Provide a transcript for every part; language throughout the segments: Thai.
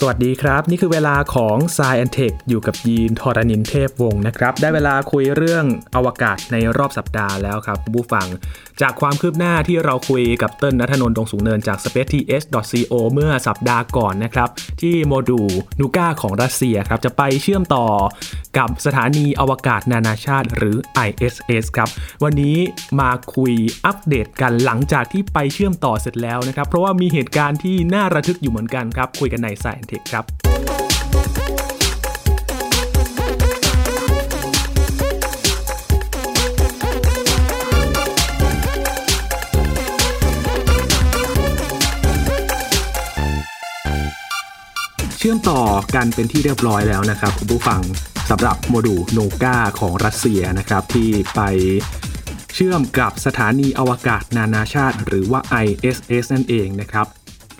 สวัสดีครับ นี่คือเวลาของ s ายแอนเทคอยู่กับยีนทอรานินเทพวงศ์นะครับ ได้เวลาคุยเรื่องอวกาศในรอบสัปดาห์แล้วครับคุณผู้ฟัง จากความคืบหน้าที่เราคุยกับเติ้ลนัทนนท์ดงสูงเนินจาก spaceTS.co เมื่อสัปดาห์ก่อนนะครับ ที่โมดูลนูก้าของรัสเซียครับ จะไปเชื่อมต่อกับสถานีอวกาศนานาชาติหรือ ISS ครับ วันนี้มาคุยอัปเดตกันหลังจากที่ไปเชื่อมต่อเสร็จแล้วนะครับ เพราะว่ามีเหตุการณ์ที่น่าระทึกอยู่เหมือนกันครับ คุยกันใน Science Tech ครับ ชื่อมต่อกันเป็นที่เรียบร้อยแล้วนะครับคุณผู้ฟังสำหรับโมดูลโนกาของรัสเซียนะครับที่ไปเชื่อมกับสถานีอวกาศนานาชาติ หรือว่า ISS นั่นเองนะครับ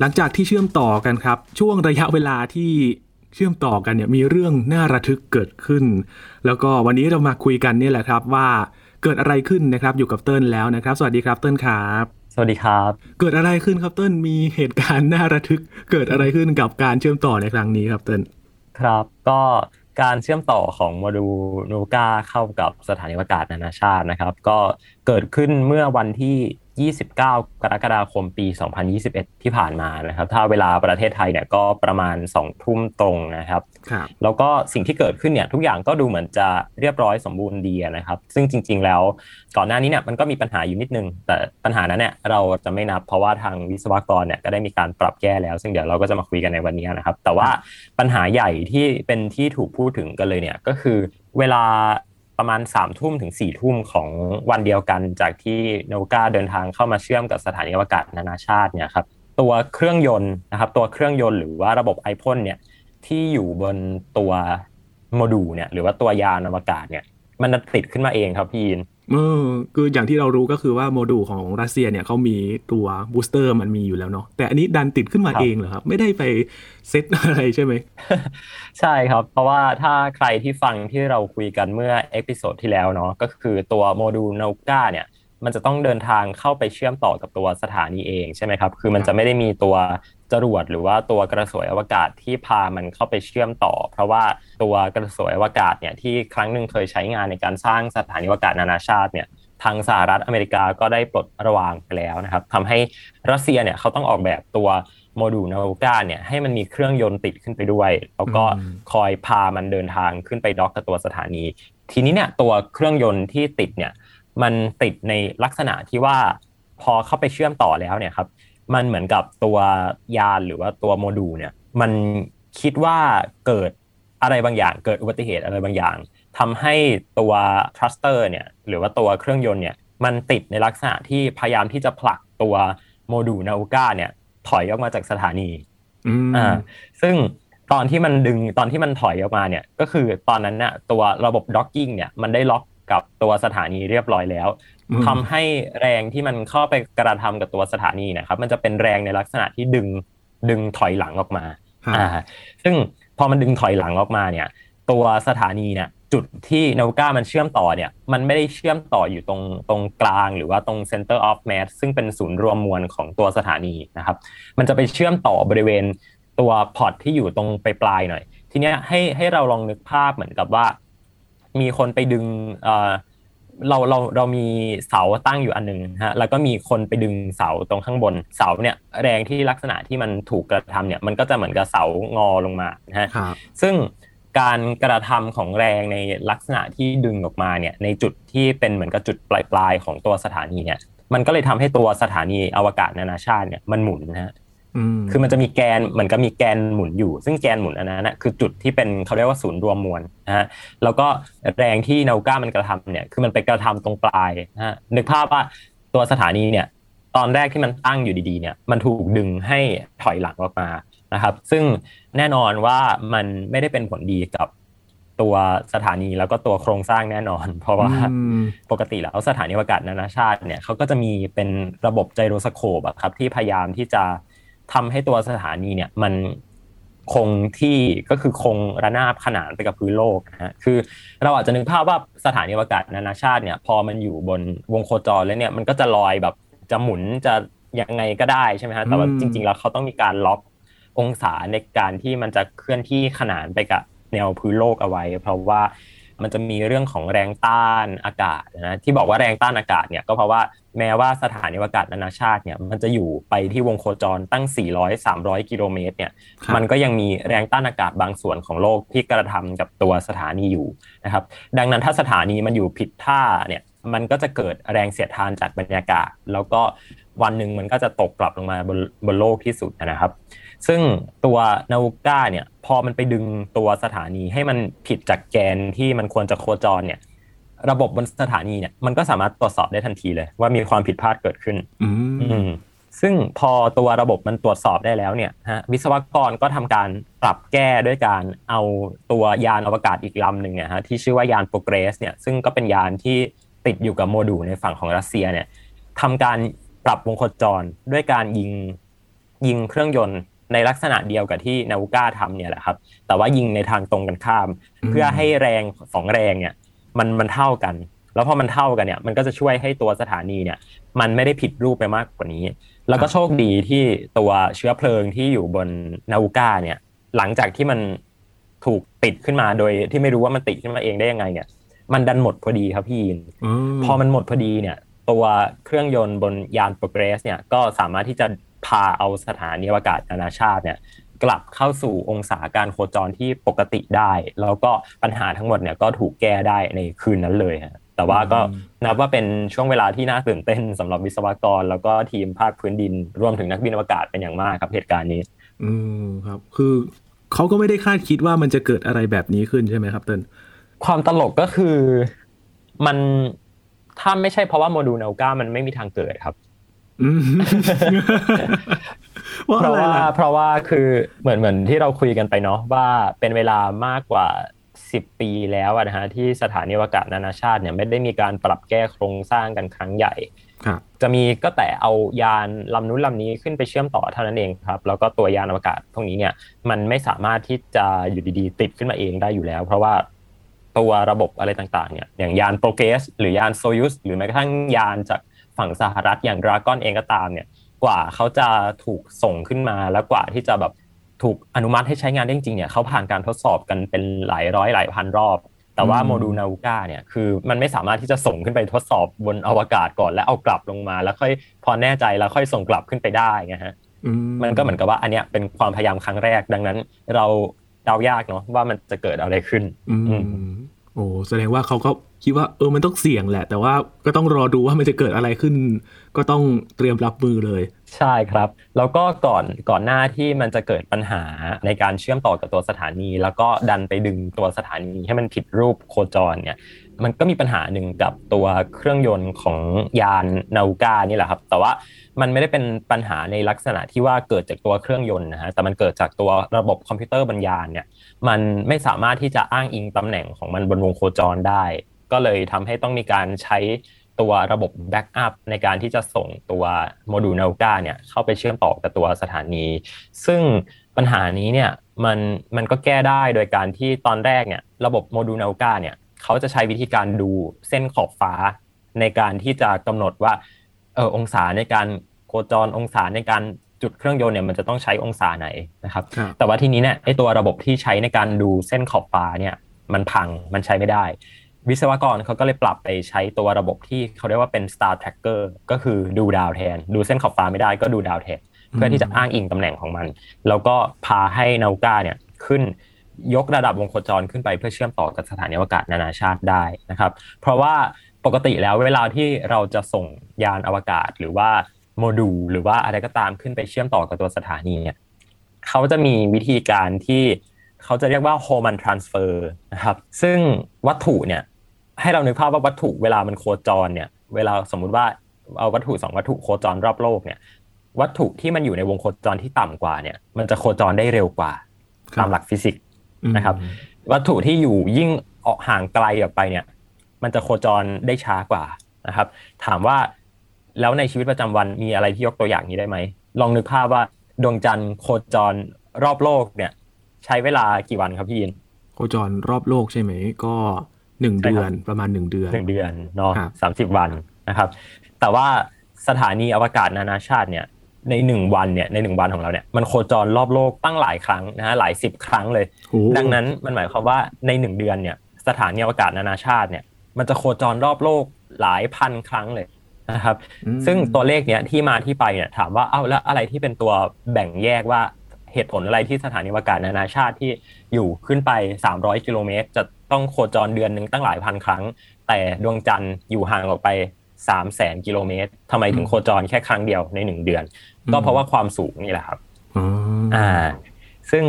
หลังจากที่เชื่อมต่อกันครับ ช่วงระยะเวลาที่เชื่อมต่อกันเนี่ยมีเรื่องน่าระทึกเกิดขึ้น แล้วก็วันนี้เรามาคุยกันนี่แหละครับว่าเกิดอะไรขึ้นนะครับอยู่กับเติ้ลแล้วนะครับ สวัสดีครับเติ้ลครับ วัสดีครับ เกิดอะไรขึ้นครับเติ้ลมีเหตุการณ์น่าระทึก เกิดอะไรขึ้นกับการเชื่อมต่อในครั้งนี้ครับเติ้ลครับ ก็การเชื่อมต่อของโมดูลนูกาเข้ากับสถานีอวกาศนานาชาตินะครับ ก็เกิดขึ้นเมื่อวันที่ 29 กรกฎาคมปี 2021 ที่ผ่านมานะครับ ถ้าเวลาประเทศไทยเนี่ยก็ประมาณ2ทุ่มตรงนะครับครับแล้วก็สิ่งที่เกิดขึ้นเนี่ยทุกอย่างก็ดูเหมือนจะเรียบร้อยสมบูรณ์ดีนะครับ ซึ่งจริง ๆ แล้วก่อนหน้านี้เนี่ยมันก็มีปัญหาอยู่นิดนึง แต่ปัญหานั้นเนี่ยเราจะไม่นับเพราะว่าทางวิศวกรเนี่ยก็ได้มีการปรับแก้แล้ว ซึ่งเดี๋ยวเราก็จะมาคุยกันในวันนี้นะครับ แต่ว่าปัญหาใหญ่ที่เป็นที่ถูกพูดถึงกันเลยเนี่ยก็คือเวลา ประมาณ3ามทุ่มถึง4ี่ทุ่มของวันเดียวกัน จากที่โนกาเดินทางเข้ามาเชื่อมกับสถานีอวกาศนานาชาติเนี่ยครับตัวเครื่องยนต์นะครับตัวเครื่องยนต์หรือว่าระบบไอพ่นเนี่ยที่อยู่บนตัวโมดูลเนี่ยหรือว่าตัวยานอวกาศเนี่ยมันติดขึ้นมาเองครับพี่ยิน เออคืออย่างที่เรารู้ก็คือว่าโมดูลของรัสเซียเนี่ยเขามีตัว booster มันมีอยู่แล้วเนาะแต่อันนี้ดันติดขึ้นมาเองเหรอครับ ไม่ได้ไปเซตอะไรใช่ไหม ใช่ครับ เพราะว่าถ้าใครที่ฟังที่เราคุยกันเมื่อ episode ที่แล้วเนาะก็คือตัว module Nauka เนี่ย มันจะต้องเดินทางเข้าไปเชื่อมต่อกับตัวสถานีเองใช่ไหมครับ คือมันจะไม่ได้มีตัว จรวดหรือว่าตัวกระสวยอวกาศที่พามันเข้าไปเชื่อมต่อ เพราะว่าตัวกระสวยอวกาศเนี่ยที่ครั้งหนึ่งเคยใช้งานในการสร้างสถานีอวกาศนานาชาติเนี่ยทางสหรัฐอเมริกาก็ได้ปลดระวางไปแล้วนะครับทำให้รัสเซียเนี่ยเขาต้องออกแบบตัวโมดูลนาวูกาเนี่ยให้มันมีเครื่องยนต์ติดขึ้นไปด้วย แล้วก็คอยพามันเดินทางขึ้นไปด็อกกับตัวสถานี ทีนี้เนี่ยตัวเครื่องยนต์ที่ติดเนี่ยมันติดในลักษณะที่ว่าพอเข้าไปเชื่อมต่อแล้วเนี่ยครับ มันเหมือนกับตัวยานหรือว่าตัวโมดูลเนี่ย มันคิดว่าเกิดอะไรบางอย่าง เกิดอุบัติเหตุอะไรบางอย่างทำให้ตัว thruster เนี่ยหรือว่าตัวเครื่องยนต์เนี่ยมันติดในลักษณะที่พยายามที่จะผลักตัวโมดูลนาอูกาเนี่ยถอยออกมาจากสถานีอืมอ่าซึ่งตอนที่มันดึงตอนที่มันถอยออกมาเนี่ยก็คือตอนนั้นน่ะตัวระบบ docking เนี่ยมันได้ล็อกกับตัวสถานีเรียบร้อยแล้วอืม ทำให้แรงที่มันเข้าไปกระทำกับตัวสถานีนะครับ มันจะเป็นแรงในลักษณะที่ดึงดึงถอยหลังออกมาครับอ่าซึ่งพอมันดึงถอยหลังออกมาเนี่ย ตัวสถานีเนี่ยจุดที่นาวิก้ามันเชื่อมต่อเนี่ย มันไม่ได้เชื่อมต่ออยู่ตรงตรงกลางหรือว่าตรง center of mass ซึ่งเป็นศูนย์รวมมวลของตัวสถานีนะครับ มันจะไปเชื่อมต่อบริเวณตัวพอร์ตที่อยู่ตรงปลายปลายๆหน่อย ทีเนี้ยให้ให้เราลองนึกภาพเหมือนกับว่า มีคนไปดึง เอ่อเราเราเรามีเสาตั้งอยู่อันหนึ่งฮะแล้วก็มีคนไปดึงเสาตรงข้างบนเสาเนี่ยแรงที่ลักษณะที่มันถูกกระทำเนี่ยมันก็จะเหมือนกับเสางอลงมานะฮะครับซึ่งการกระทำของแรงในลักษณะที่ดึงออกมาเนี่ยในจุดที่เป็นเหมือนกับจุดปลายๆของตัวสถานีเนี่ยมันก็เลยทำให้ตัวสถานีอวกาศนานาชาติเนี่ยมันหมุนนะฮะอืม คือมันจะมีแกนเหมือนกับมีแกนหมุนอยู่ ซึ่งแกนหมุนอันนั้นนะคือจุดที่เป็นเขาเรียกว่าศูนย์รวมมวลนะฮะแล้วก็แรงที่นาวิก้ามันกระทำเนี่ยคือมันไปกระทำตรงปลายนะฮะนึกภาพว่าตัวสถานีเนี่ยตอนแรกที่มันตั้งอยู่ดีๆเนี่ยมันถูกดึงให้ถอยหลังออกมานะครับ ซึ่งแน่นอนว่ามันไม่ได้เป็นผลดีกับตัวสถานีแล้วก็ตัวโครงสร้างแน่นอน เพราะว่าอืมปกติแล้วสถานีอวกาศนานาชาติเนี่ยเขาก็จะมีเป็นระบบไจโรสโคปอะครับที่พยายามที่จะ ทำให้ตัวสถานีเนี่ยมันคงที่ก็คือคงระนาบขนานไปกับพื้นโลกนะฮะคือเราอาจจะนึกภาพว่าสถานีอวกาศนานาชาติเนี่ยพอมันอยู่บนวงโคจรแล้วเนี่ยมันก็จะลอยแบบจะหมุนจะยังไงก็ได้ใช่ไหมฮะแต่ว่าอืมจริง ๆ แล้วเขาต้องมีการล็อกองศาในการที่มันจะเคลื่อนที่ขนานไปกับแนวพื้นโลกเอาไว้ เพราะว่า มันจะมีเรื่องของแรงต้านอากาศนะที่บอกว่าแรงต้านอากาศเนี่ยก็เพราะว่าแม้ว่าสถานีอากาศนานาชาติเนี่ยมันจะอยู่ไปที่วงโคจรตั้ง 400-300 กิโลเมตรเนี่ยมันก็ยังมีแรงต้านอากาศบางส่วนของโลกที่กระทำกับตัวสถานีอยู่นะครับดังนั้นถ้าสถานีมันอยู่ผิดท่าเนี่ยมันก็จะเกิดแรงเสียดทานจากบรรยากาศ แล้วก็วันหนึ่งมันก็จะตกกลับลงมาบนบนโลกที่สุดนะครับ ซึ่งตัวนาวูก้าเนี่ยพอมันไปดึงตัวสถานีให้มันผิดจากแกนที่มันควรจะโคจรเนี่ยระบบบนสถานีเนี่ยมันก็สามารถตรวจสอบได้ทันทีเลย ว่ามีความผิดพลาดเกิดขึ้น อืมซึ่งพอตัวระบบมันตรวจสอบได้แล้วเนี่ยฮะวิศวกรก็ทำการปรับแก้ด้วยการเอาตัวยานอวกาศอีกลำหนึ่งเนี่ยฮะที่ชื่อว่ายานโปรเกรสเนี่ยซึ่งก็เป็นยานที่ติดอยู่กับโมดูลในฝั่งของรัสเซียเนี่ยทำการปรับวงโคจรด้วยการยิงยิงเครื่องยนต์ ในลักษณะเดียวกับที่นาวูก้าทำเนี่ยแหละครับ แต่ว่ายิงในทางตรงกันข้าม เพื่อให้แรงสองแรงเนี่ยมันมันเท่ากัน แล้วพอมันเท่ากันเนี่ยมันก็จะช่วยให้ตัวสถานีเนี่ย มันไม่ได้ผิดรูปไปมากกว่านี้ แล้วก็โชคดีที่ตัวเชื้อเพลิงที่อยู่บนนาวูก้าเนี่ย หลังจากที่มันถูกติดขึ้นมาโดยที่ไม่รู้ว่ามันติดขึ้นมาเองได้ยังไงเนี่ย มันดันหมดพอดีครับพี่ยินพอมันหมดพอดีเนี่ย ตัวเครื่องยนต์บนยานโปรเกรสเนี่ยก็สามารถที่จะ พาเอาสถานีอวกาศนานาชาติเนี่ยกลับเข้าสู่องศาการโคจรที่ปกติได้ แล้วก็ปัญหาทั้งหมดเนี่ยก็ถูกแก้ได้ในคืนนั้นเลยฮะแต่ว่าก็นับว่าเป็นช่วงเวลาที่น่าตื่นเต้นสำหรับวิศวกร แล้วก็ทีมภาคพื้นดิน รวมถึงนักบินอวกาศเป็นอย่างมากครับเหตุการณ์นี้ อืมครับคือเขาก็ไม่ได้คาดคิดว่ามันจะเกิดอะไรแบบนี้ขึ้นใช่ไหมครับเติ้ลความตลกก็คือมันถ้าไม่ใช่เพราะว่าโมดูลเนลกามันไม่มีทางเกิดครับ เพราะว่าเพราะว่าคือเหมือนเหมือนที่เราคุยกันไปเนาะว่าเป็นเวลามากกว่าสิบปีแล้วนะฮะที่สถานีอวกาศนานาชาติเนี่ยไม่ได้มีการปรับแก้โครงสร้างกันครั้งใหญ่จะมีก็แต่เอายานลำนู้นลำนี้ขึ้นไปเชื่อมต่อเท่านั้นเองครับแล้วก็ตัวยานอวกาศพวกนี้เนี่ยมันไม่สามารถที่จะอยู่ดีๆ ติดขึ้นมาเองได้อยู่แล้ว เพราะว่าตัวระบบอะไรต่างๆเนี่ยอย่างยานโปรเกสหรือยานโซยุสหรือแม้กระทั่งยานจาก ฝั่งสหรัฐอย่างดราก้อนเองก็ตามเนี่ยกว่าเขาจะถูกส่งขึ้นมาแล้วกว่าที่จะแบบถูกอนุมัติให้ใช้งานได้จริงเนี่ยเขาผ่านการทดสอบกันเป็นหลายร้อยหลายพันรอบ แต่ว่าโมดูลนาวูก้าเนี่ยคือมันไม่สามารถที่จะส่งขึ้นไปทดสอบบนอวกาศก่อนแล้วเอากลับลงมา แล้วค่อยพอแน่ใจแล้วค่อยส่งกลับขึ้นไปได้ไงฮะมันก็เหมือนกับว่าอันเนี้ยเป็นความพยายามครั้งแรกดังนั้น เราเดายากเนาะว่ามันจะเกิดอะไรขึ้นโอ้แสดงว่าเขาก็ คิดว่าเออมันต้องเสี่ยงแหละ แต่ว่าก็ต้องรอดูว่ามันจะเกิดอะไรขึ้น ก็ต้องเตรียมรับมือเลย ใช่ครับ แล้วก็ก่อนก่อนหน้าที่มันจะเกิดปัญหาในการเชื่อมต่อกับตัวสถานี แล้วก็ดันไปดึงตัวสถานีให้มันผิดรูปโคจรเนี่ยมันก็มีปัญหาหนึ่งกับตัวเครื่องยนต์ของยานนาวกานี่แหละครับ แต่ว่ามันไม่ได้เป็นปัญหาในลักษณะที่ว่าเกิดจากตัวเครื่องยนต์นะฮะแต่มันเกิดจากตัวระบบคอมพิวเตอร์บนยานเนี่ยมันไม่สามารถที่จะอ้างอิงตำแหน่งของมันบนวงโคจรได้ ก็เลยทำให้ต้องมีการใช้ตัวระบบ backup ในการที่จะส่งตัวโมดูลนาอูกาเนี่ยเข้าไปเชื่อมต่อกับตัวสถานี ซึ่งปัญหานี้เนี่ยมันมันก็แก้ได้โดยการที่ตอนแรกเนี่ยระบบโมดูลนาอูกาเนี่ยเขาจะใช้วิธีการดูเส้นขอบฟ้า ในการที่จะกำหนดว่าเออองศาในการโคจรองศาในการจุดเครื่องยนต์เนี่ยมันจะต้องใช้องศาไหนนะครับ แต่ว่าทีนี้เนี่ยไอตัวระบบที่ใช้ในการดูเส้นขอบฟ้าเนี่ยมันพังมันใช้ไม่ได้ วิศวกรเขาก็เลยปรับไปใช้ตัวระบบที่เขาเรียกว่าเป็น star tracker ก็คือดูดาวแทน ดูเส้นขอบฟ้าไม่ได้ก็ดูดาวแทน เพื่อที่จะอ้างอิงตำแหน่งของมัน แล้วก็พาให้นาวกาเนี่ยขึ้นยกระดับวงโคจรขึ้นไปเพื่อเชื่อมต่อกับสถานีอวกาศนานาชาติได้นะครับ เพราะว่าปกติแล้วเวลาที่เราจะส่งยานอวกาศหรือว่าโมดูลหรือว่าอะไรก็ตามขึ้นไปเชื่อมต่อกับตัวสถานีเนี่ยเขาจะมีวิธีการที่เขาจะเรียกว่าโฮมันทรานสเฟอร์นะครับ ซึ่งวัตถุเนี่ย ให้เรานึกภาพว่าวัตถุเวลามันโคจรเนี่ย เวลาสมมุติว่าเอาวัตถุสองวัตถุโคจรรอบโลกเนี่ย วัตถุที่มันอยู่ในวงโคจรที่ต่ำกว่าเนี่ย มันจะโคจรได้เร็วกว่า ตามหลักฟิสิกส์นะครับ วัตถุที่อยู่ยิ่งออกห่างไกลออกไปเนี่ย มันจะโคจรได้ช้ากว่านะครับ ถามว่าแล้วในชีวิตประจำวันมีอะไรที่ยกตัวอย่างนี้ได้ไหม ลองนึกภาพว่าดวงจันทร์โคจรรอบโลกเนี่ย ใช้เวลากี่วันครับพี่ยิน โคจรรอบโลกใช่ไหม ก็ หนึ่งเดือนประมาณหนึ่งเดือนหนึ่งเดือนเนาะสามสิบวันนะครับ แต่ว่าสถานีอวกาศนานาชาติเนี่ยในหนึ่งวันเนี่ยในหนึ่งวันของเราเนี่ยมันโคจรรอบโลกตั้งหลายครั้งนะฮะหลายสิบครั้งเลย ดังนั้นมันหมายความว่าในหนึ่งเดือนเนี่ยสถานีอวกาศนานาชาติเนี่ยมันจะโคจรรอบโลกหลายพันครั้งเลยนะครับ ซึ่งตัวเลขเนี้ยที่มาที่ไปเนี่ยถามว่าเอ้าแล้วอะไรที่เป็นตัวแบ่งแยกว่า เหตุผลอะไรที่สถานีอวกาศนานาชาติที่อยู่ขึ้นไป 300 กิโลเมตร จะต้องโคจรเดือนหนึ่งตั้งหลายพันครั้ง แต่ดวงจันทร์อยู่ห่างออกไป3 0 0แสนกิโลเมตรทำไมถึงโคจรแค่ครั้งเดียวในหนึ่งเดือน ก็เพราะว่าความสูงนี่แหละครับอ่า ซึ่ง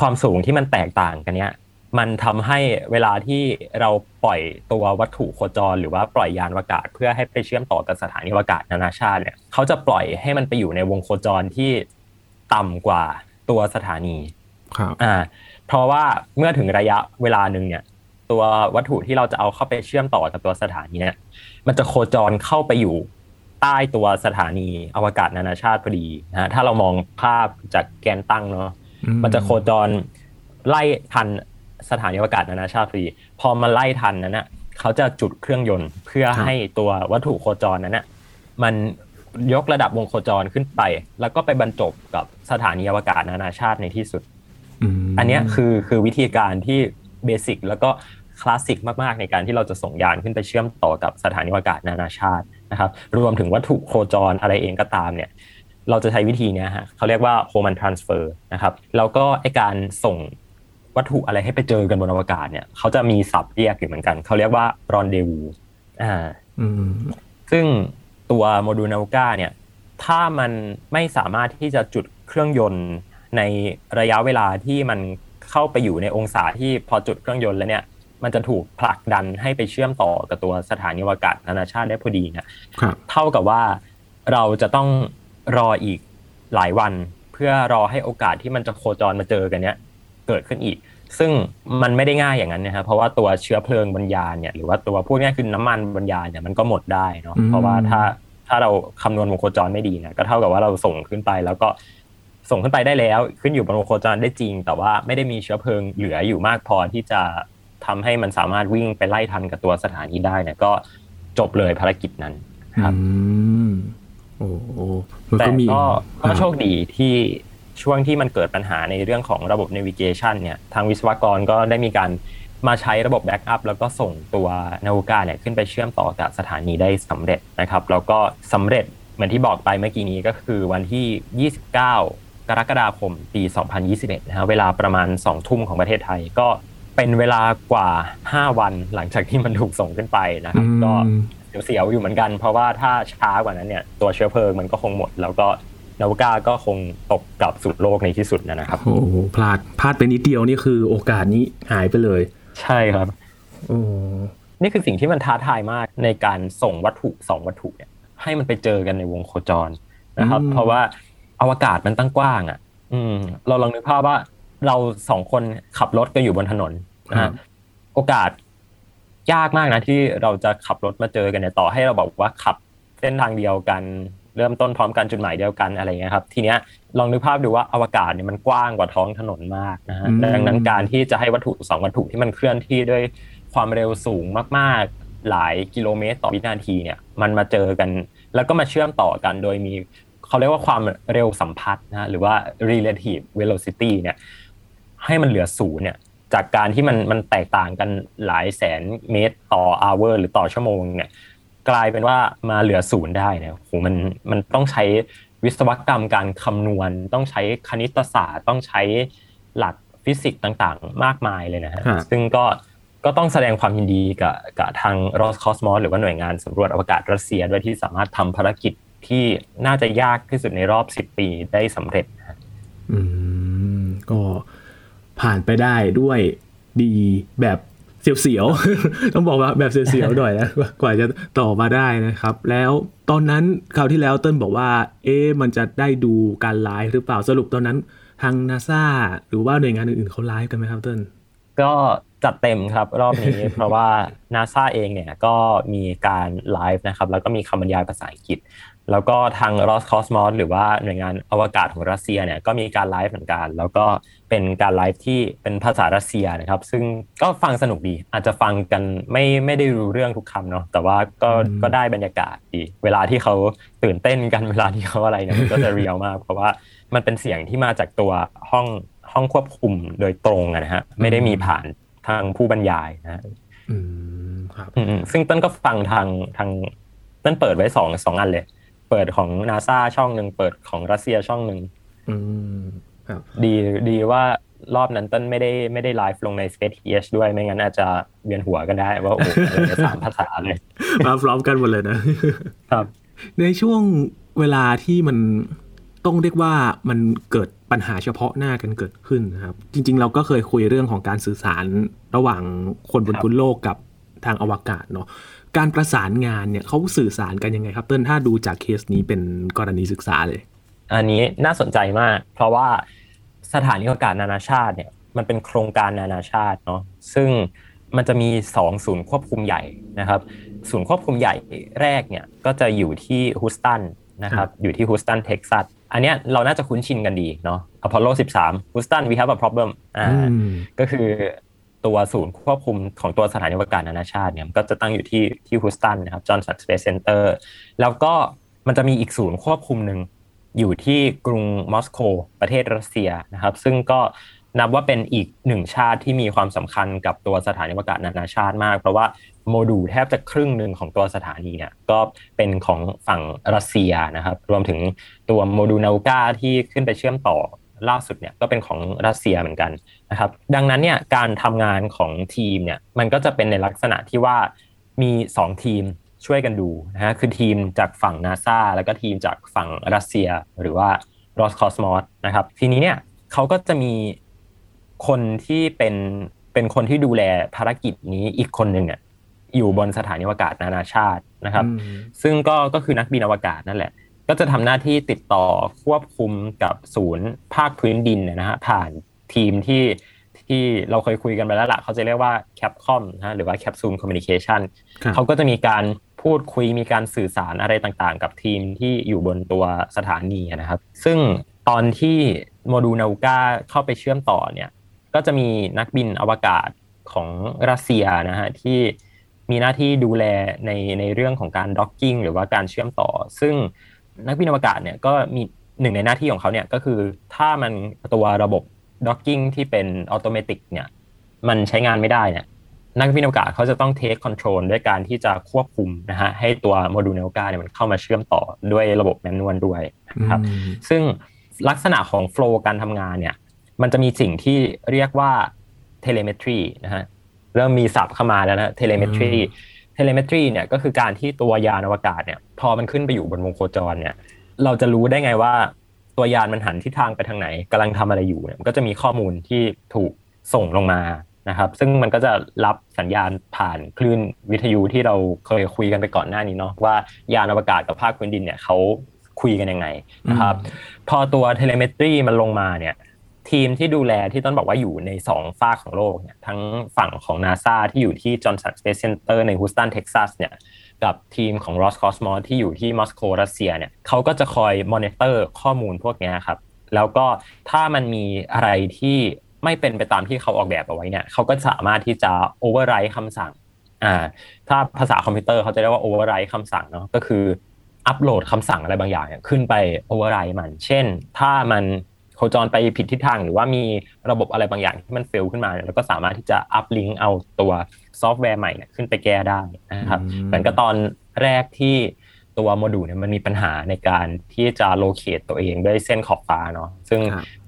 ความสูงที่มันแตกต่างกันเนี้ยมันทำให้เวลาที่เราปล่อยตัววัตถุโคจร หรือว่าปล่อยยานอวกาศ เพื่อให้ไปเชื่อมต่อกับสถานีอวกาศนานาชาติเนี่ยเขาจะปล่อยให้มันไปอยู่ในวงโคจรที่ต่ำกว่า ตัวสถานีครับอ่าเพราะว่าเมื่อถึงระยะเวลาหนึ่งเนี่ย ตัววัตถุที่เราจะเอาเข้าไปเชื่อมต่อกับตัวสถานีเนี่ย มันจะโคจรเข้าไปอยู่ใต้ตัวสถานีอวกาศนานาชาติพอดีนะถ้าเรามองภาพจากแกนตั้งเนาะมันจะโคจรไล่ทันสถานีอวกาศนานาชาติพอดี พอมาไล่ทันนั้นนะเขาจะจุดเครื่องยนต์เพื่อให้ตัววัตถุโคจรนั้นนะมัน ยกระดับวงโคจรขึ้นไป แล้วก็ไปบรรจบกับสถานีอวกาศนานาชาติในที่สุด อันนี้คือคือวิธีการที่ basic แล้วก็คลาสสิกมากๆในการที่เราจะส่งยานขึ้นไปเชื่อมต่อกับสถานีอวกาศนานาชาตินะครับ รวมถึงวัตถุโคจรอะไรเองก็ตามเนี่ย เราจะใช้วิธีนี้ฮะเขาเรียกว่า Hohmann transfer นะครับแล้วก็ไอ้การส่งวัตถุอะไรให้ไปเจอกันบนอวกาศเนี่ยเขาจะมีศัพท์เรียกอยู่เหมือนกัน เขาเรียกว่า rendezvous อ่าซึ่ง ตัวโมดูลนาอูกาเนี่ยถ้ามันไม่สามารถที่จะจุดเครื่องยนต์ในระยะเวลาที่มันเข้าไปอยู่ในองศาที่พอจุดเครื่องยนต์แล้วเนี่ยมันจะถูกผลักดันให้ไปเชื่อมต่อกับตัวสถานีวกาศนานาชาติได้พอดีเนี่ยเท่ากับว่าเราจะต้องรออีกหลายวัน เพื่อรอให้โอกาสที่มันจะโคจรมาเจอกันเนี้ยเกิดขึ้นอีก ซึ่งมันไม่ได้ง่ายอย่างนั้นนะครับเพราะว่าตัวเชื้อเพลิงบรรยานเนี่ยหรือว่าตัวพูดง่ายคือน้ำมันบรรยานเนี่ยมันก็หมดได้เนาะเพราะว่าถ้าถ้าเราคำนวณวงโคจรไม่ดีเนี่ยก็เท่ากับว่าเราส่งขึ้นไปแล้วก็ส่งขึ้นไปได้แล้ว ขึ้นอยู่บนวงโคจรได้จริง แต่ว่าไม่ได้มีเชื้อเพลิงเหลืออยู่มากพอที่จะทำให้มันสามารถวิ่งไปไล่ทันกับตัวสถานีได้เนี่ยก็จบเลยภารกิจนั้นครับโอ้แต่ก็โชคดีที่ ช่วงที่มันเกิดปัญหาในเรื่องของระบบ navigation เนี่ยทางวิศวกรก็ได้มีการมาใช้ระบบ backup แล้วก็ส่งตัวนาวิกาเนี่ยขึ้นไปเชื่อมต่อกับสถานีได้สำเร็จนะครับแล้วก็สำเร็จเหมือนที่บอกไปเมื่อกี้นี้ก็คือวันที่ 29 กรกฎาคมปี 2021นะฮะเวลาประมาณ 2 ทุ่มของประเทศไทยก็เป็นเวลากว่า 5 วันหลังจากที่มันถูกส่งขึ้นไปนะครับก็เสียวๆอยู่เหมือนกัน เพราะว่าถ้าช้ากว่านั้นเนี่ยตัวเชื้อเพลิงมันก็คงหมด แล้วก็ นาวกาก็คงตกกลับสู่โลกในที่สุดนะครับโอ้พลาดพลาดไปนิดเดียวนี่คือโอกาสนี้หายไปเลย ใช่ครับโอ้นี่คือสิ่งที่มันท้าทายมากในการส่งวัตถุสองวัตถุเนี่ยให้มันไปเจอกันในวงโคจรนะครับ เพราะว่าอวกาศมันตั้งกว้างอะ อืม เราลองนึกภาพว่าเราสองคนขับรถกันอยู่บนถนนนะฮะโอกาสยากมากนะที่เราจะขับรถมาเจอกันเนี่ยต่อให้เราบอกว่าขับเส้นทางเดียวกัน เริ่มต้นพร้อมกันจุดหมายเดียวกันอะไรเงี้ยครับ ทีเนี้ยลองนึกภาพดูว่าอวกาศเนี่ยมันกว้างกว่าท้องถนนมากนะฮะดังนั้นการที่จะให้วัตถุสองวัตถุที่มันเคลื่อนที่ด้วยความเร็วสูงมากๆ หลายกิโลเมตรต่อวินาทีเนี่ยมันมาเจอกัน แล้วก็มาเชื่อมต่อกันโดยมีเขาเรียกว่าความเร็วสัมพัทธ์นะหรือว่า relative velocity เนี่ยให้มันเหลือศูนย์เนี่ยจากการที่มันมันแตกต่างกันหลายแสนเมตรต่อ hour หรือต่อชั่วโมงเนี่ย กลายเป็นว่ามาเหลือศูนย์ได้เนี่ยโหมันมันต้องใช้วิศวกรรมการคำนวณ ต้องใช้คณิตศาสตร์ ต้องใช้หลักฟิสิกส์ต่างๆ มากมายเลยนะฮะซึ่งก็ก็ต้องแสดงความยินดีกับกับทางรอสคอสมอสหรือว่าหน่วยงานสำรวจอวกาศรัสเซียด้วยที่สามารถทำภารกิจที่น่าจะยากที่สุดในรอบสิบปีได้สำเร็จอืมก็ผ่านไปได้ด้วยดีแบบ เสียวๆ ต้องบอกว่าแบบเสียวๆหน่อยนะกว่าจะต่อมาได้นะครับ แล้วตอนนั้นคราวที่แล้วเติ้ลบอกว่า เอ๊มันจะได้ดูการไลฟ์หรือเปล่าสรุปตอนนั้นทางนาซาหรือว่าหน่วยงานอื่นๆเขาไลฟ์กันไหมครับเติ้ลก็จัดเต็มครับรอบนี้ เพราะว่านาซาเองเนี่ยก็มีการไลฟ์นะครับแล้วก็มีคำบรรยายภาษาอังกฤษ แล้วก็ทางรอสคอสมอสหรือว่าหน่วยงานอวกาศของรัสเซียเนี่ยก็มีการไลฟ์เหมือนกัน แล้วก็ เป็นการไลฟ์ที่เป็นภาษารัสเซียนะครับ ซึ่งก็ฟังสนุกดี อาจจะฟังกันไม่ไม่ได้รู้เรื่องทุกคำเนาะแต่ว่าก็ก็ได้บรรยากาศดี เวลาที่เขาตื่นเต้นกันเวลาที่เขาอะไรเนี่ยมันก็จะเรียลมาก เพราะว่ามันเป็นเสียงที่มาจากตัวห้องห้องควบคุมโดยตรงนะฮะไม่ได้มีผ่านทางผู้บรรยายนะอืมครับซึ่งต้นก็ฟังทางทางต้นเปิดไว้สองสองอันเลย เปิดของนาซาช่องหนึ่งเปิดของรัสเซียช่องหนึ่ง ดีดีว่ารอบนั้นต้นไม่ได้ไม่ได้ไลฟ์ลงใน Space TH ด้วยไม่งั้นอาจจะเวียนหัวกันได้ ว่าโอ้โหสามภาษาเลยมาพร้อมกันหมดเลยนะครับ ในช่วงเวลาที่มันต้องเรียกว่ามันเกิดปัญหาเฉพาะหน้ากันเกิดขึ้นนะครับ จริง ๆ เราก็เคยคุยเรื่องของการสื่อสารระหว่างคนบนพื้นโลกกับทางอวกาศเนาะการประสานงานเนี่ยเขาสื่อสารกันยังไงครับ เติ้ลถ้าดูจากเคสนี้เป็นกรณีศึกษาเลย อันนี้น่าสนใจมาก เพราะว่าสถานีอวกาศนานาชาติเนี่ยมันเป็นโครงการนานาชาติเนาะซึ่งมันจะมี 2 ศูนย์ควบคุมใหญ่นะครับ ศูนย์ควบคุมใหญ่แรกเนี่ยก็จะอยู่ที่ฮูสตันนะครับอยู่ที่ฮูสตันเท็กซัสอันนี้เราน่าจะคุ้นชินกันดีเนาะอพอลโล 13 Houston we have a problem อ่าก็คือตัวศูนย์ควบคุมของตัวสถานีอวกาศนานาชาติเนี่ยก็จะตั้งอยู่ที่ที่ฮูสตันนะครับ Johnson Space Centerแล้วก็มันจะมีอีกศูนย์ควบคุมหนึ่ง อยู่ที่กรุงมอสโกประเทศรัสเซียนะครับ ซึ่งก็นับว่าเป็นอีกหนึ่งชาติที่มีความสำคัญกับตัวสถานีอวกาศนานาชาติมาก เพราะว่าโมดูลแทบจะครึ่งหนึ่งของตัวสถานีเนี่ยก็เป็นของฝั่งรัสเซียนะครับ รวมถึงตัวโมดูลนาวกาที่ขึ้นไปเชื่อมต่อล่าสุดเนี่ยก็เป็นของรัสเซียเหมือนกันนะครับ ดังนั้นเนี่ยการทำงานของทีมเนี่ยมันก็จะเป็นในลักษณะที่ว่ามี 2 ทีม ช่วยกันดูนะฮะคือทีมจากฝั่งนาซาแล้วก็ทีมจากฝั่งรัสเซียหรือว่ารอสคอสมอสนะครับ ทีนี้เนี่ยเขาก็จะมีคนที่เป็นเป็นคนที่ดูแลภารกิจนี้อีกคนหนึ่งเนี่ยอยู่บนสถานีอวกาศนานาชาตินะครับ ซึ่งก็ก็คือนักบินอวกาศนั่นแหละ ก็จะทำหน้าที่ติดต่อควบคุมกับศูนย์ภาคพื้นดินนะฮะผ่านทีมที่ที่เราเคยคุยกันไปแล้วละเขาจะเรียกว่า CAPCOM นะหรือว่า capsule communication เขาก็จะมีการ พูดคุยมีการสื่อสารอะไรต่างๆ กับทีมที่อยู่บนตัวสถานีนะครับ ซึ่งตอนที่โมดูลนาอูกาเข้าไปเชื่อมต่อเนี่ยก็จะมีนักบินอวกาศของรัสเซียนะฮะที่มีหน้าที่ดูแลในในเรื่องของการ docking หรือว่าการเชื่อมต่อ ซึ่งนักบินอวกาศเนี่ยก็มีหนึ่งในหน้าที่ของเขาเนี่ยก็คือถ้ามันตัวระบบ docking ที่เป็นอัตโนมัติเนี่ยมันใช้งานไม่ได้เนี่ย นักบินอวกาศเขาจะต้อง take control ด้วยการที่จะควบคุมนะฮะให้ตัวโมดูลนาอูกาเนี่ยมันเข้ามาเชื่อมต่อด้วยระบบ manual ด้วยนะครับซึ่งลักษณะของ flow การทำงานเนี่ยมันจะมีสิ่งที่เรียกว่า telemetry นะฮะเริ่มมีศัพท์เข้ามาแล้วนะ telemetry telemetry เนี่ยก็คือการที่ตัวยานอวกาศเนี่ยพอมันขึ้นไปอยู่บนวงโคจรเนี่ยเราจะรู้ได้ไงว่าตัวยานมันหันทิศทางไปทางไหนกำลังทำอะไรอยู่เนี่ยมันก็จะมีข้อมูลที่ถูกส่งลงมา นะครับ ซึ่งมันก็จะรับสัญญาณผ่านคลื่นวิทยุที่เราเคยคุยกันไปก่อนหน้านี้เนาะว่ายานอวกาศกับภาคพื้นดินเนี่ยเขาคุยกันยังไงนะครับ พอตัว telemetry มันลงมาเนี่ยทีมที่ดูแลที่ต้นบอกว่าอยู่ในสองฟากของโลกเนี่ยทั้งฝั่งของนาซาที่อยู่ที่ Johnson Space Center ในฮูสตันเท็กซัสเนี่ยกับทีมของ Roscosmos ที่อยู่ที่มอสโกรัสเซียเนี่ยเขาก็จะคอยมอนิเตอร์ข้อมูลพวกนี้ครับ แล้วก็ถ้ามันมีอะไรที่ ไม่เป็นไปตามที่เขาออกแบบเอาไว้เนี่ยเขาก็สามารถที่จะ overwrite คำสั่งอ่าถ้าภาษาคอมพิวเตอร์เขาจะเรียกว่า overwrite คำสั่งเนาะก็คืออัปโหลดคำสั่งอะไรบางอย่างขึ้นไป overwrite มัน เช่น ถ้ามันโคจรไปผิดทิศทางหรือว่ามีระบบอะไรบางอย่างที่มัน fail ขึ้นมาแล้วก็สามารถที่จะ uplink เอาตัวซอฟต์แวร์ใหม่ขึ้นไปแก้ได้นะครับเหมือนกับตอนแรกที่ ตัวโมดูลเนี่ยมันมีปัญหาในการที่จะ locate ตัวเองด้วยเส้นขอบฟ้าเนาะซึ่ง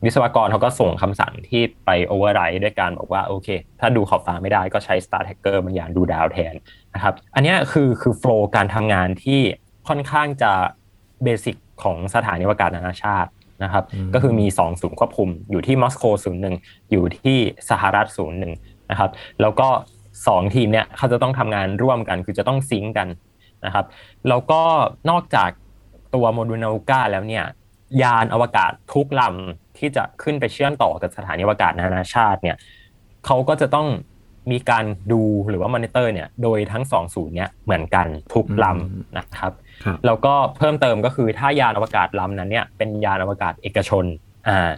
วิศวกรเขาก็ส่งคำสั่งที่ไป override ด้วยการบอกว่าโอเค ถ้าดูขอบฟ้าไม่ได้ก็ใช้ Star Tracker บางอย่างดูดาวแทนนะครับอันนี้คือคือ flow การทำงานที่ค่อนข้างจะ basic ของสถานีอวกาศนานาชาตินะครับก็คือมี 2 ศูนย์ควบคุม อยู่ที่มอสโกศูนย์หนึ่งอยู่ที่สหรัฐศูนย์หนึ่งนะครับแล้วก็ 2 ทีมเนี่ยเขาจะต้องทำงานร่วมกันคือจะต้องซิงกัน นะครับแล้วก็นอกจากตัวโมดูลนาวูกาแล้วเนี่ยยานอวกาศทุกลำที่จะขึ้นไปเชื่อมต่อกับสถานีอวกาศนานาชาติเนี่ยเขาก็จะต้องมีการดูหรือว่ามอนิเตอร์เนี่ยโดยทั้งสองศูนย์เนี่ยเหมือนกันทุกลำนะครับแล้วก็เพิ่มเติมก็คือถ้ายานอวกาศลำนั้นเนี่ยเป็นยานอวกาศเอกชนอ่า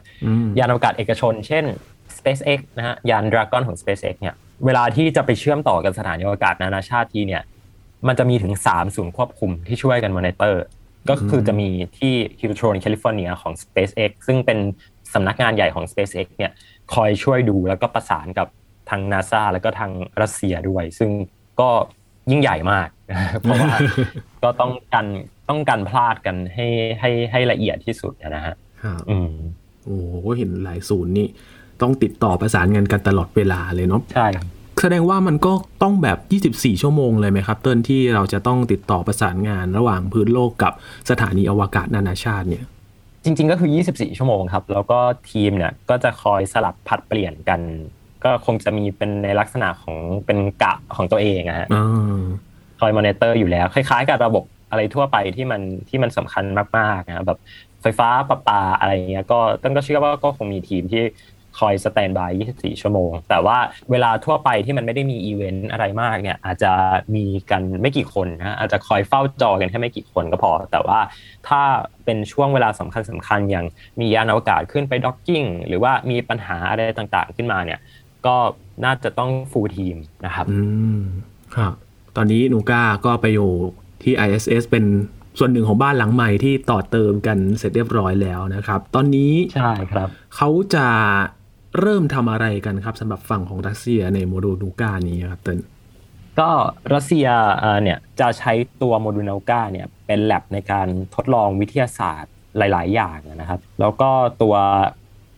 ยานอวกาศเอกชน เช่น SpaceX นะฮะยาน Dragon ของ SpaceX เนี่ยเวลาที่จะไปเชื่อมต่อกับสถานีอวกาศนานาชาติทีเนี่ย มันจะมีถึง 3 ศูนย์ควบคุมที่ช่วยกันมอนิเตอร์ ก็คือจะมีที่ฮอว์ธอร์นแคลิฟอร์เนียของ SpaceX ซึ่งเป็นสำนักงานใหญ่ของ SpaceX เนี่ยคอยช่วยดูแล้วก็ประสานกับทางนาซาแล้วก็ทางรัสเซียด้วย ซึ่งก็ยิ่งใหญ่มาก เพราะว่าก็ต้องกันต้องกันพลาดกันให้ให้ให้ละเอียดที่สุดนะฮะอืมโอ้เห็นหลายศูนย์นี่ต้องติดต่อประสานงานกันตลอดเวลาเลยเนาะใช่ครับ แสดงว่ามันก็ต้องแบบ 24 ชั่วโมงเลยไหมครับ เติ้ลที่เราจะต้องติดต่อประสานงานระหว่างพื้นโลกกับสถานีอวกาศนานาชาติเนี่ยจริง ๆ ก็คือ 24 ชั่วโมงครับ แล้วก็ทีมเนี่ยก็จะคอยสลับผัดเปลี่ยนกัน ก็คงจะมีเป็นในลักษณะของเป็นกะของตัวเองอะฮะคอยมอนิเตอร์อยู่แล้ว คล้ายๆ กับระบบอะไรทั่วไปที่มันที่มันสำคัญมากๆนะแบบไฟฟ้าประปาอะไรเงี้ยก็ต้นก็เชื่อว่าก็คงมีทีมที่ คอย standby 24 ชั่วโมง แต่ว่าเวลาทั่วไปที่มันไม่ได้มีอีเวนต์อะไรมากเนี่ยอาจจะมีกันไม่กี่คนนะอาจจะคอยเฝ้าจอกันแค่ไม่กี่คนก็พอ แต่ว่าถ้าเป็นช่วงเวลาสำคัญสำคัญอย่างมียานอวกาศขึ้นไป docking หรือว่ามีปัญหาอะไรต่างๆ ขึ้นมาเนี่ยก็น่าจะต้องฟูลทีมนะครับอืมครับตอนนี้นูก้าก็ไปอยู่ที่ ISS เป็นส่วนหนึ่งของบ้านหลังใหม่ที่ต่อเติมกันเสร็จเรียบร้อยแล้วนะครับ ตอนนี้ใช่ครับ เขาจะ เริ่มทำอะไรกันครับสำหรับฝั่งของรัสเซียในโมดูลนูกานี้ครับเติ้ลก็รัสเซียเนี่ยจะใช้ตัวโมดูลนูกาเนี่ยเป็นแลบในการทดลองวิทยาศาสตร์หลาย ๆ อย่างนะครับ แล้วก็ตัว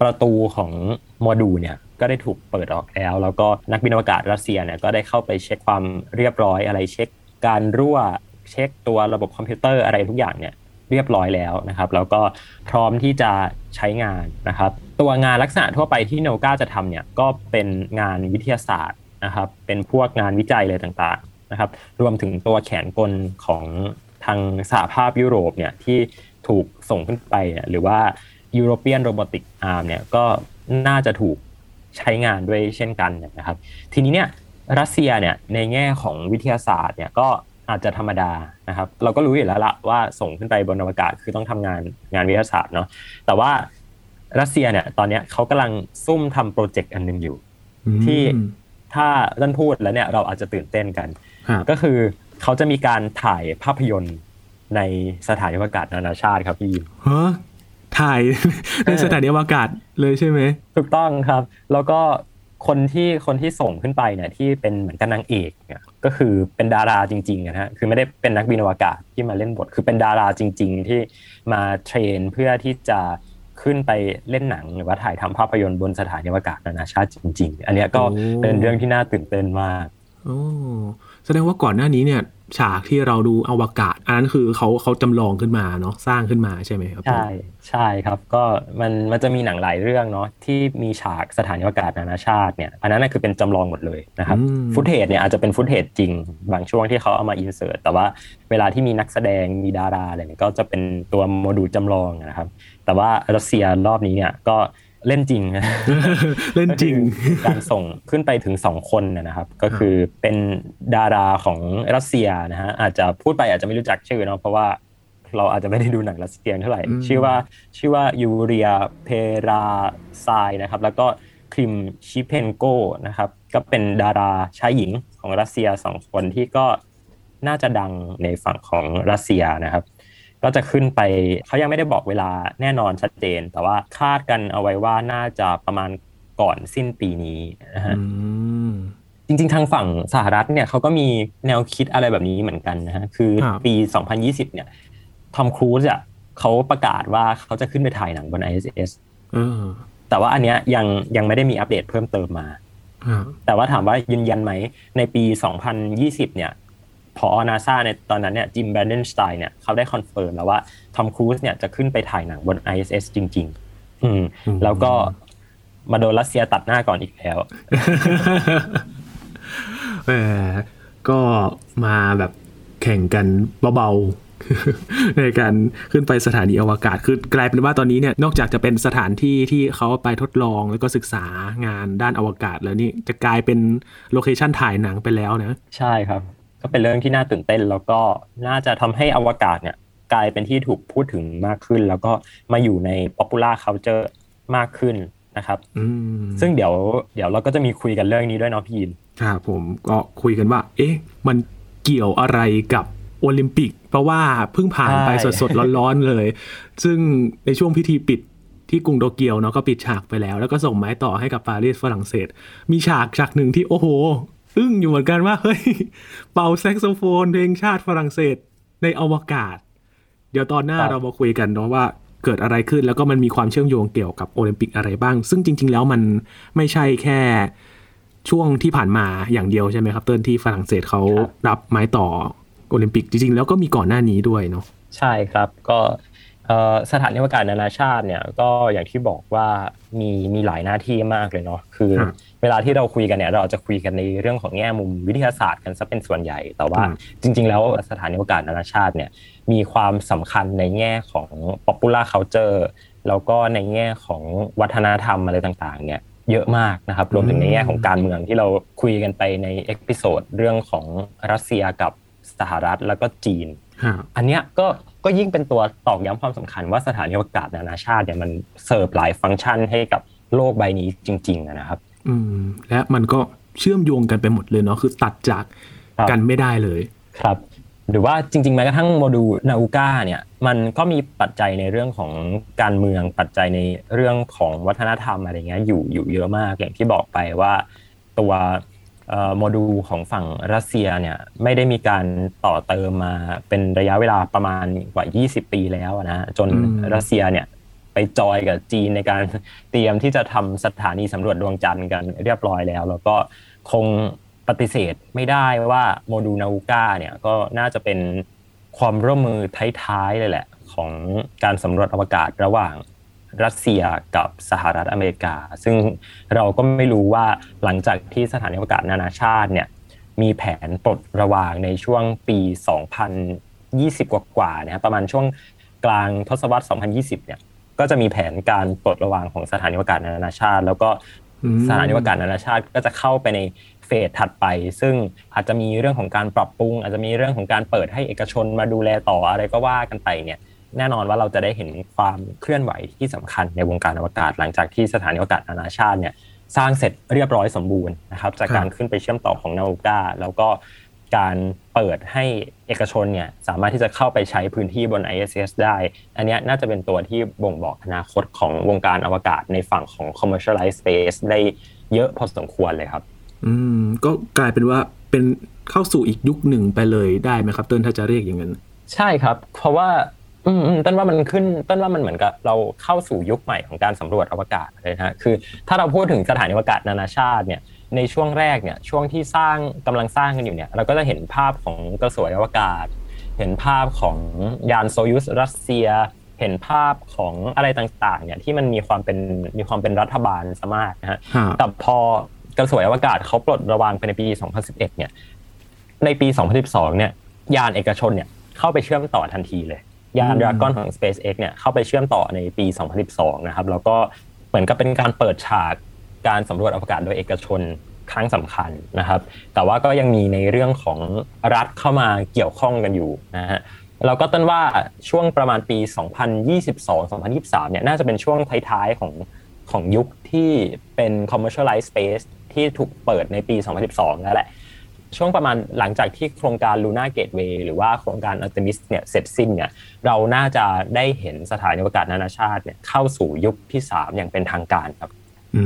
ประตูของโมดูลเนี่ยก็ได้ถูกเปิดออกแล้ว แล้วก็นักบินอวกาศรัสเซียเนี่ยก็ได้เข้าไปเช็กความเรียบร้อยอะไรเช็ค การรั่วเช็คตัวระบบคอมพิวเตอร์อะไรทุกอย่างเนี่ยเรียบร้อยแล้วนะครับ แล้วก็พร้อมที่จะใช้งานนะครับ ตัวงานลักษณะทั่วไปที่นาอูก้าจะทำเนี่ยก็เป็นงานวิทยาศาสตร์นะครับเป็นพวกงานวิจัยเลยต่างๆนะครับ รวมถึงตัวแขนกลของทางสหภาพยุโรปเนี่ยที่ถูกส่งขึ้นไปหรือว่า European Robotic Arm เนี่ยก็น่าจะถูกใช้งานด้วยเช่นกันนะครับ ทีนี้เนี่ยรัสเซียเนี่ยในแง่ของวิทยาศาสตร์เนี่ยก็อาจจะธรรมดานะครับ เราก็รู้อยู่แล้วละว่าส่งขึ้นไปบนอวกาศคือต้องทำงานงานวิทยาศาสตร์เนาะแต่ว่า รัสเซียเนี่ยตอนนี้เขากำลังซุ่มทำโปรเจกต์อันหนึ่งอยู่ ที่ถ้าท่านพูดแล้วเนี่ยเราอาจจะตื่นเต้นกัน ก็คือเขาจะมีการถ่ายภาพยนตร์ในสถานีอวกาศนานาชาติครับพี่ฮะถ่ายในสถานีอวกาศเลยใช่ไหมถูกต้องครับ แล้วก็คนที่คนที่ส่งขึ้นไปเนี่ยที่เป็นเหมือนกันนางเอกเนี่ยก็คือเป็นดาราจริงๆนะฮะคือไม่ได้เป็นนักบินอวกาศที่มาเล่นบท คือเป็นดาราจริง ๆ ที่มาเทรนเพื่อที่จะ ขึ้นไปเล่นหนังหรือว่าถ่ายทำภาพยนตร์บนสถานีอวกาศนานาชาติจริง ๆ อันนี้ก็เป็นเรื่องที่น่าตื่นเต้นมากโอ้แสดงว่าก่อนหน้านี้เนี่ยฉากที่เราดูอวกาศ อันนั้นคือเขาเขาจำลองขึ้นมาเนาะสร้างขึ้นมาใช่ไหมครับ ใช่ใช่ครับก็มันมันจะมีหนังหลายเรื่องเนาะที่มีฉากสถานีอวกาศนานาชาติเนี่ยอันนั้นคือเป็นจำลองหมดเลยนะครับฟุตเทจเนี่ยอาจจะเป็นฟุตเทจจริง บางช่วงที่เขาเอามาอินเสิร์ตแต่ว่าเวลาที่มีนักแสดงมีดาราอะไรเนี่ยก็จะเป็นตัวโมดูลจำลองนะครับ แต่ว่ารัสเซียรอบนี้เนี่ยก็เล่นจริง เล่นจริง การส่งขึ้นไปถึงสองคนนะครับ ก็คือเป็นดาราของรัสเซียนะฮะอาจจะพูดไปอาจจะไม่รู้จักชื่อเนาะเพราะว่าเราอาจจะไม่ได้ดูหนังรัสเซียเท่าไหร่ ชื่อว่าชื่อว่ายูเรียเพราไซนะครับ แล้วก็คริมชิเพนโกนะครับ ก็เป็นดาราชายหญิงของรัสเซียสองคนที่ก็น่าจะดังในฝั่งของรัสเซียนะครับ ก็จะขึ้นไปเขายังไม่ได้บอกเวลาแน่นอนชัดเจน แต่ว่าคาดกันเอาไว้ว่าน่าจะประมาณก่อนสิ้นปีนี้นะฮะจริงๆ ทางฝั่งสหรัฐเนี่ยเขาก็มีแนวคิดอะไรแบบนี้เหมือนกันนะฮะคือปี 2020 เนี่ยทอมครูซอะเขาประกาศว่าเขาจะขึ้นไปถ่ายหนังบน ISS แต่ว่าอันเนี้ยยังยังไม่ได้มีอัปเดตเพิ่มเติมมาแต่ว่าถามว่ายืนยันไหมในปี 2020 เนี่ย พอนาซาในตอนนั้นเนี่ยจิมไบรเดนสไตน์เนี่ยเขาได้ confirm แล้วว่าทอมครูซเนี่ยจะขึ้นไปถ่ายหนังบน ISS จริง ๆ อืม แล้วก็มาโดนรัสเซียตัดหน้าก่อนอีกแล้วแหมก็มาแบบแข่งกันเบาๆในการขึ้นไปสถานีอวกาศ คือกลายเป็นว่าตอนนี้เนี่ยนอกจากจะเป็นสถานที่ที่เขาไปทดลองแล้วก็ศึกษางานด้านอวกาศแล้วนี่จะกลายเป็นโลเคชันถ่ายหนังไปแล้วนะ ใช่ครับ ก็เป็นเรื่องที่น่าตื่นเต้น แล้วก็น่าจะทำให้อวกาศเนี่ยกลายเป็นที่ถูกพูดถึงมากขึ้น แล้วก็มาอยู่ใน popular culture มากขึ้นนะครับซึ่งเดี๋ยวเดี๋ยวเราก็จะมีคุยกันเรื่องนี้ด้วยเนาะพี่ยินครับผมก็คุยกันว่า เอ๊ะ มันเกี่ยวอะไรกับโอลิมปิก เพราะว่าเพิ่งผ่านไปสดๆร้อนๆเลย ซึ่งในช่วงพิธีปิดที่กรุงโตเกียวเนาะก็ปิดฉากไปแล้ว แล้วก็ส่งไม้ต่อให้กับปารีสฝรั่งเศส มีฉากฉากหนึ่งที่โอ้โห อึ้งอยู่เหมือนกันว่า เฮ้ย เป่าแซกโซโฟนเพลงชาติฝรั่งเศสในอวกาศ เดี๋ยวตอนหน้าเรามาคุยกันเนาะว่าเกิดอะไรขึ้นแล้วก็มันมีความเชื่อมโยงเกี่ยวกับโอลิมปิกอะไรบ้าง ซึ่งจริง ๆ แล้วมันไม่ใช่แค่ช่วงที่ผ่านมาอย่างเดียวใช่ไหมครับ เติ้ลที่ฝรั่งเศสเขารับไม้ต่อโอลิมปิกจริง ๆ แล้วก็มีก่อนหน้านี้ด้วยเนาะใช่ครับก็ สถานีอวกาศนานาชาติเนี่ยก็อย่างที่บอกว่ามีมีหลายหน้าที่มากเลยเนาะคือเวลาที่เราคุยกันเนี่ยเราจะคุยกันในเรื่องของแง่มุมวิทยาศาสตร์กันซะเป็นส่วนใหญ่ แต่ว่าจริง ๆ แล้วสถานีอวกาศนานาชาติเนี่ยมีความสำคัญในแง่ของ popular culture แล้วก็ในแง่ของวัฒนธรรมอะไรต่างๆเนี่ยเยอะมากนะครับรวมถึงในแง่ของการเมืองที่เราคุยกันไปใน episode เรื่องของรัสเซียกับสหรัฐแล้วก็จีน อันเนี้ยก็ ก็ยิ่งเป็นตัวตอกย้ำความสำคัญว่าสถานีอวกาศนานาชาติเนี่ยมันเสิร์ฟหลายฟังก์ชันให้กับโลกใบนี้จริง ๆนะครับ อืม และมันก็เชื่อมโยงกันไปหมดเลยเนาะคือตัดจากกันไม่ได้เลย ครับ หรือว่าจริงๆแม้กระทั่งโมดูลนาอูก้าเนี่ยมันก็มีปัจจัยในเรื่องของการเมืองปัจจัยในเรื่องของวัฒนธรรมอะไรเงี้ยอยู่อยู่เยอะมากอย่างที่บอกไปว่าตัว โมดูลของฝั่งรัสเซียเนี่ยไม่ได้มีการต่อเติมมาเป็นระยะเวลาประมาณกว่า 20 ปีแล้วนะจนรัสเซียเนี่ยไปจอยกับจีนในการเตรียมที่จะทำสถานีสำรวจดวงจันทร์กันเรียบร้อยแล้ว แล้วก็คงปฏิเสธไม่ได้ว่าโมดูลนาวูกาเนี่ยก็น่าจะเป็นความร่วมมือท้ายๆเลยแหละ ของการสำรวจอวกาศระหว่าง รัสเซียกับสหรัฐอเมริกา ซึ่งเราก็ไม่รู้ว่าหลังจากที่สถานีอวกาศนานาชาติเนี่ยมีแผนปลดระวางในช่วงปี 2020 กว่าๆนะครับประมาณช่วงกลางทศวรรษ 2020 เนี่ยก็จะมีแผนการปลดระวางของสถานีอวกาศนานาชาติ แล้วก็สถานีอวกาศนานาชาติก็จะเข้าไปในเฟสถัดไป ซึ่งอาจจะมีเรื่องของการปรับปรุง อาจจะมีเรื่องของการเปิดให้เอกชนมาดูแลต่ออะไรก็ว่ากันไปเนี่ย แน่นอนว่าเราจะได้เห็นความเคลื่อนไหวที่สำคัญในวงการอวกาศ หลังจากที่สถานีอวกาศนานาชาติเนี่ยสร้างเสร็จเรียบร้อยสมบูรณ์นะครับ จากการขึ้นไปเชื่อมต่อของนาวูกาแล้วก็การเปิดให้เอกชนเนี่ยสามารถที่จะเข้าไปใช้พื้นที่บน ISS ได้ อันนี้น่าจะเป็นตัวที่บ่งบอกอนาคตของวงการอวกาศในฝั่งของ commercialized space ได้เยอะพอสมควรเลยครับ อืม ก็กลายเป็นว่าเป็นเข้าสู่อีกยุคหนึ่งไปเลยได้ไหมครับ เต้นถ้าจะเรียกอย่างนั้น ใช่ครับ เพราะว่า อืมต้นว่ามันขึ้นต้นว่ามันเหมือนกับเราเข้าสู่ยุคใหม่ของการสำรวจอวกาศเลยนะคือ ถ้าเราพูดถึงสถานีอวกาศนานาชาติเนี่ยในช่วงแรกเนี่ยช่วงที่สร้างกำลังสร้างกันอยู่เนี่ยเราก็จะเห็นภาพของกระสวยอวกาศ เห็นภาพของยานโซยุสรัสเซีย เห็นภาพของอะไรต่างๆเนี่ยที่มันมีความเป็นมีความเป็นรัฐบาลสมากนะฮะแต่พอกระสวยอวกาศเขาปลดระวางไปในปี 2011 เนี่ยในปี 2012 เนี่ยยานเอกชนเนี่ยเข้าไปเชื่อมต่อทันทีเลย ยานดราก้อนของ SpaceX เนี่ยเข้าไปเชื่อมต่อในปี 2012 นะครับ แล้วก็เหมือนกับเป็นการเปิดฉากการสำรวจอวกาศโดยเอกชนครั้งสำคัญนะครับ แต่ว่าก็ยังมีในเรื่องของรัฐเข้ามาเกี่ยวข้องกันอยู่นะฮะเราก็ต้นว่าช่วงประมาณปี 2022-2023 เนี่ยน่าจะเป็นช่วงท้ายๆของของยุคที่เป็น commercialized space ที่ถูกเปิดในปี 2012แล้วแหละ ช่วงประมาณหลังจากที่โครงการ Luna Gateway หรือว่าโครงการ Artemis เนี่ยเสร็จสิ้นเนี่ยเราน่าจะได้เห็นสถานีอวกาศนานาชาติเนี่ยเข้าสู่ยุคที่ 3 อย่างเป็นทางการครับอื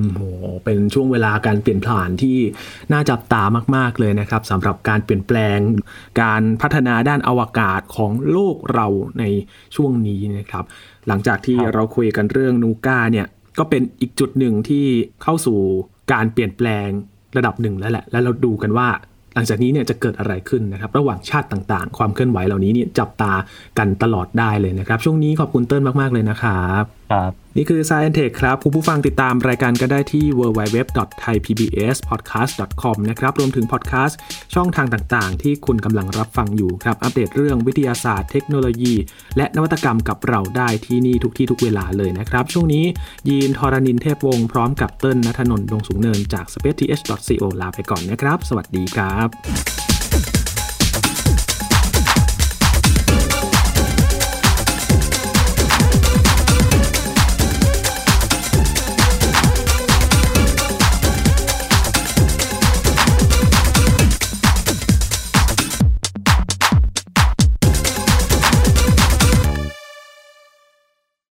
มโหเป็นช่วงเวลาการเปลี่ยนผ่านที่น่าจับตามาก ๆ เลยนะครับสำหรับการเปลี่ยนแปลง การพัฒนาด้านอวกาศของโลกเราในช่วงนี้นะครับ หลังจากที่เราคุยกันเรื่องนูก้าเนี่ยก็เป็นอีกจุดหนึ่งที่เข้าสู่การเปลี่ยนแปลง ระดับหนึ่งแล้วแหละ แล้วเราดูกันว่าหลังจากนี้เนี่ยจะเกิดอะไรขึ้นนะครับ ระหว่างชาติต่างๆ ความเคลื่อนไหวเหล่านี้เนี่ยจับตากันตลอดได้เลยนะครับ ช่วงนี้ขอบคุณเติ้ลมากๆเลยนะครับ ครับนี่คือ Science Tech ครับ คุณผู้ฟังติดตามรายการก็ได้ที่ www.thaipbspodcast.com นะครับรวมถึงพอดแคสต์ช่องทางต่างๆ ที่คุณกำลังรับฟังอยู่ครับ อัปเดตเรื่องวิทยาศาสตร์เทคโนโลยี และนวัตกรรมกับเราได้ที่นี่ทุกที่ทุกเวลาเลยนะครับ ช่วงนี้ยีนทอรานินเทพวงศ์พร้อมกับเติ้ลนัทนนท์ดงสูงเนินจาก spaceth.co ลาไปก่อนนะครับ สวัสดีครับ